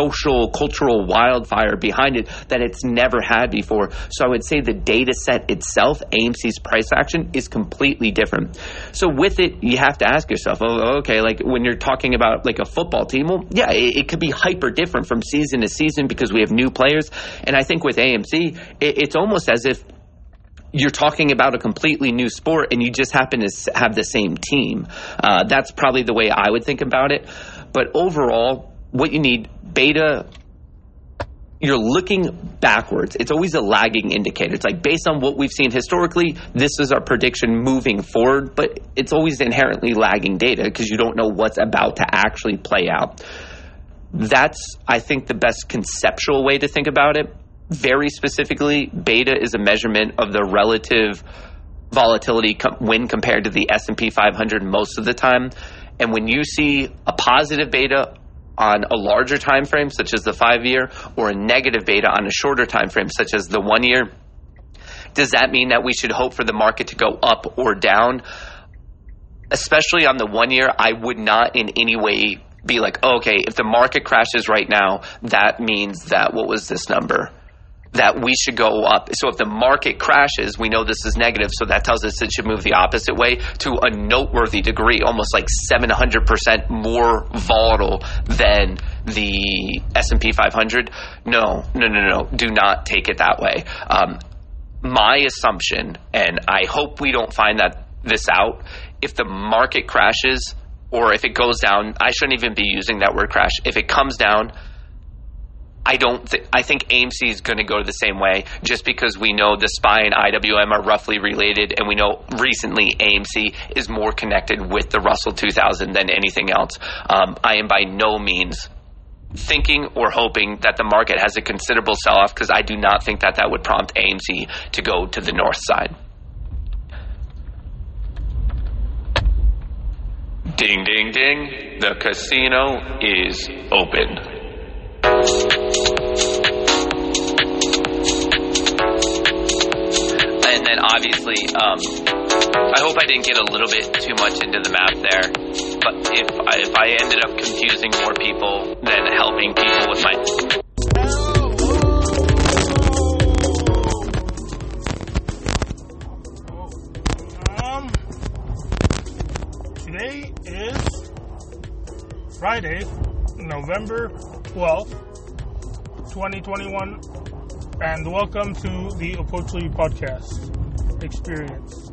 social, cultural wildfire behind it that it's never had before. So I would say the data set itself, AMC's price action, is completely different. So with it, you have to ask yourself, oh, okay, like when you're talking about like a football team, well, yeah, it, it could be hyper different from season to season because we have new players. And I think with AMC, it, it's almost as if you're talking about a completely new sport and you just happen to have the same team. Uh, that's probably the way I would think about it. But overall, what you need, beta, you're looking backwards. It's always a lagging indicator. It's like based on what we've seen historically, this is our prediction moving forward, but it's always inherently lagging data because you don't know what's about to actually play out. That's, I think, the best conceptual way to think about it very specifically, beta is a measurement of the relative volatility com- when compared to the S&P 500 most of the time. And when you see a positive beta on a larger time frame such as the 5 year or a negative beta on a shorter time frame such as the 1 year, does that mean that we should hope for the market to go up or down? Especially on the 1 year, I would not in any way be like, oh, okay, if the market crashes right now, that means that what was this number? That we should go up. So if the market crashes, we know this is negative, so that tells us it should move the opposite way to a noteworthy degree, almost like 700% more volatile than the S&P 500. No, no, no, no, do not take it that way. Um, my assumption, and I hope we don't find that this out, if the market crashes or if it goes down, I shouldn't even be using that word crash. If it comes down, I don't. Th- I think AMC is going to go the same way, just because we know the SPY and IWM are roughly related, and we know recently AMC is more connected with the Russell 2000 than anything else. Um, I am by no means thinking or hoping that the market has a considerable sell-off because I do not think that that would prompt AMC to go to the north side. Ding, ding, ding. The casino is open. Then obviously, um, I hope I didn't get a little bit too much into the math there. But if I, if I ended up confusing more people than helping people with my Um, today is Friday, November 12th, 2021, and welcome to the Okochli Podcast Experience.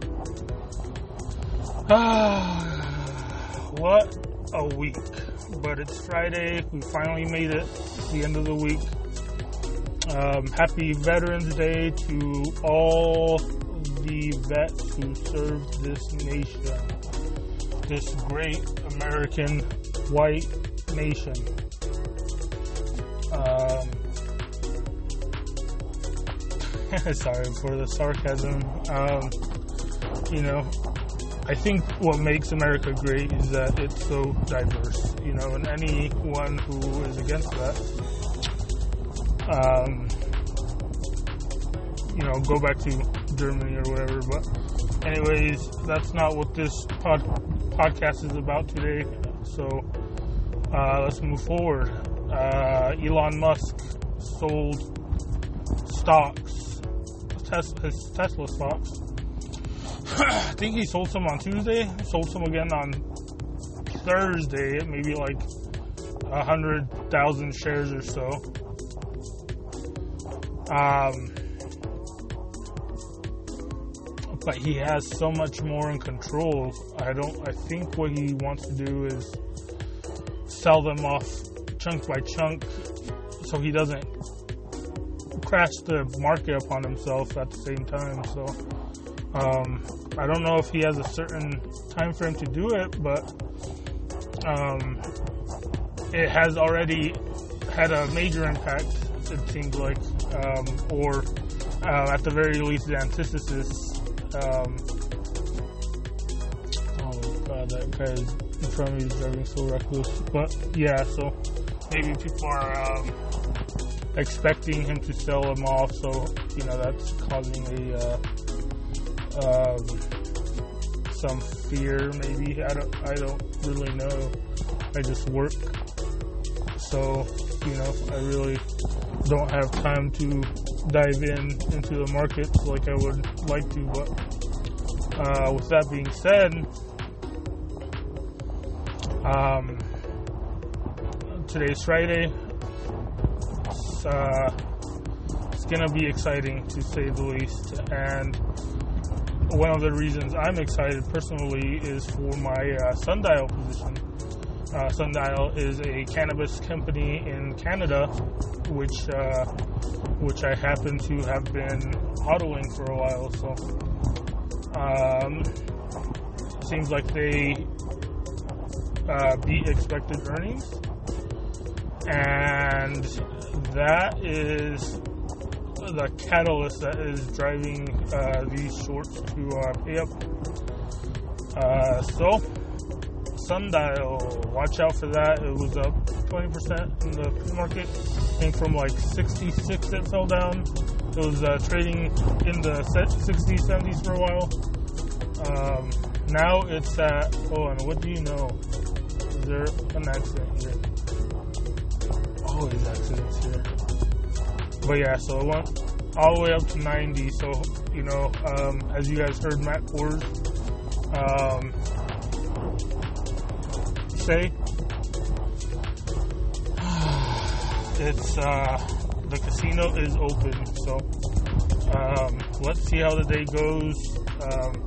Ah, what a week. But it's Friday. We finally made it. the end of the week. Um, happy Veterans Day to all the vets who served this nation, this great American white nation. Um, sorry for the sarcasm. Um, you know, I think what makes America great is that it's so diverse. You know, and anyone who is against that, um, you know, go back to Germany or whatever. But, anyways, that's not what this pod- podcast is about today. So, uh, let's move forward. Uh, Elon Musk sold stocks, Tesla, his Tesla stocks. I think he sold some on Tuesday, sold some again on Thursday, maybe like a hundred thousand shares or so. Um, but he has so much more in control. I don't. I think what he wants to do is sell them off chunk by chunk, so he doesn't crash the market upon himself at the same time. So um, I don't know if he has a certain time frame to do it, but um, it has already had a major impact. It seems like, um, or uh, at the very least, the antithesis. Um, oh god, that guy in front of me is driving so reckless. But yeah, so maybe people are um, expecting him to sell them off, so you know that's causing a uh, um, some fear. Maybe I don't I don't really know. I just work, so You know, I really don't have time to dive in into the markets like I would like to. But uh, with that being said, um, today's Friday. Uh, it's gonna be exciting to say the least, and one of the reasons I'm excited personally is for my uh, sundial position. Uh, Sundial is a cannabis company in Canada, which uh, which I happen to have been autoing for a while. So um, seems like they uh, beat expected earnings, and that is the catalyst that is driving uh, these shorts to uh, pay up. Uh, so sundial. Watch out for that. It was up 20% in the pre-market. Came from like 66 that fell down. It was uh, trading in the 60s, 70s for a while. Um, now it's at, oh, and what do you know? Is there an accident here? Always accidents here. But yeah, so went all the way up to 90. So, you know, um, as you guys heard Matt Kohrs, um, say it's uh, the casino is open, so um, let's see how the day goes. Um,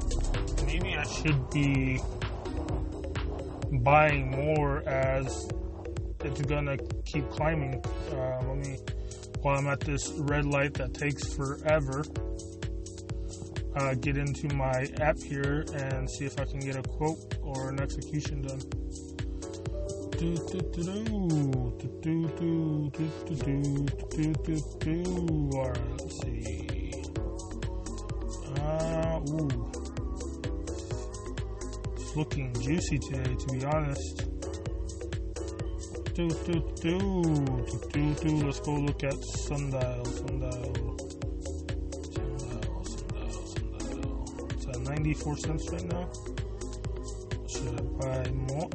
maybe I should be buying more as it's gonna keep climbing. Uh, let me, while I'm at this red light that takes forever, uh, get into my app here and see if I can get a quote or an execution done. Alright, let's see. Uh, ooh. It's looking juicy today, to be honest. Do do do do do. Let's go look at sundial, sundial. Sundial, sundial, sundial. It's at 94 cents right now. Should I buy more?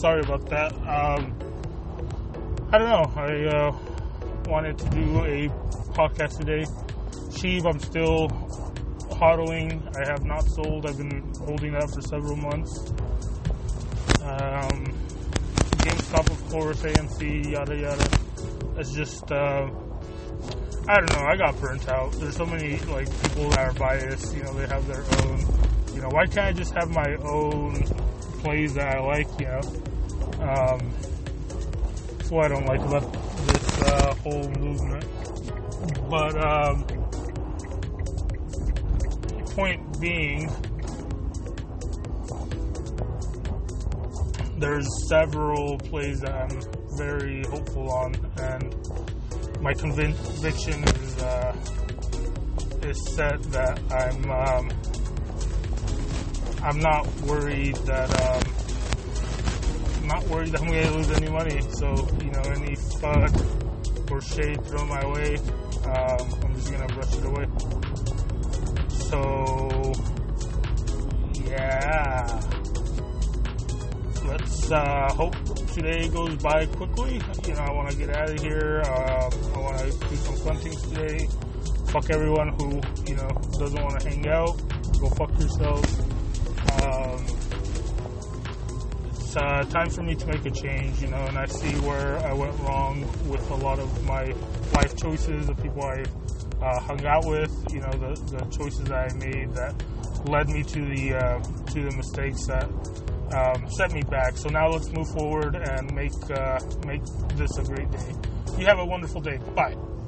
Sorry about that. Um, I don't know. I uh, wanted to do a podcast today. Sheev, I'm still hodling. I have not sold. I've been holding that for several months. Um, GameStop, of course, AMC, yada yada. It's just, uh, I don't know. I got burnt out. There's so many like people that are biased. You know, they have their own. You know, why can't I just have my own plays that I like? You know, um, that's why I don't like this uh, whole movement. But um, point being, there's several plays that I'm very hopeful on, and my conviction is uh, is set that I'm um, I'm not worried that. Um, not worried that I'm going to lose any money. So, you know, any FUD or shade thrown my way, um, I'm just going to brush it away. So, yeah. Let's uh, hope today goes by quickly. You know, I want to get out of here. Uh, I want to do some fun things today. Fuck everyone who, you know, doesn't want to hang out. Go fuck yourself. Um, it's uh, time for me to make a change, you know, and I see where I went wrong with a lot of my life choices, the people I uh, hung out with, you know, the, the choices I made that led me to the uh, to the mistakes that um, set me back. So now let's move forward and make uh, make this a great day. You have a wonderful day. Bye.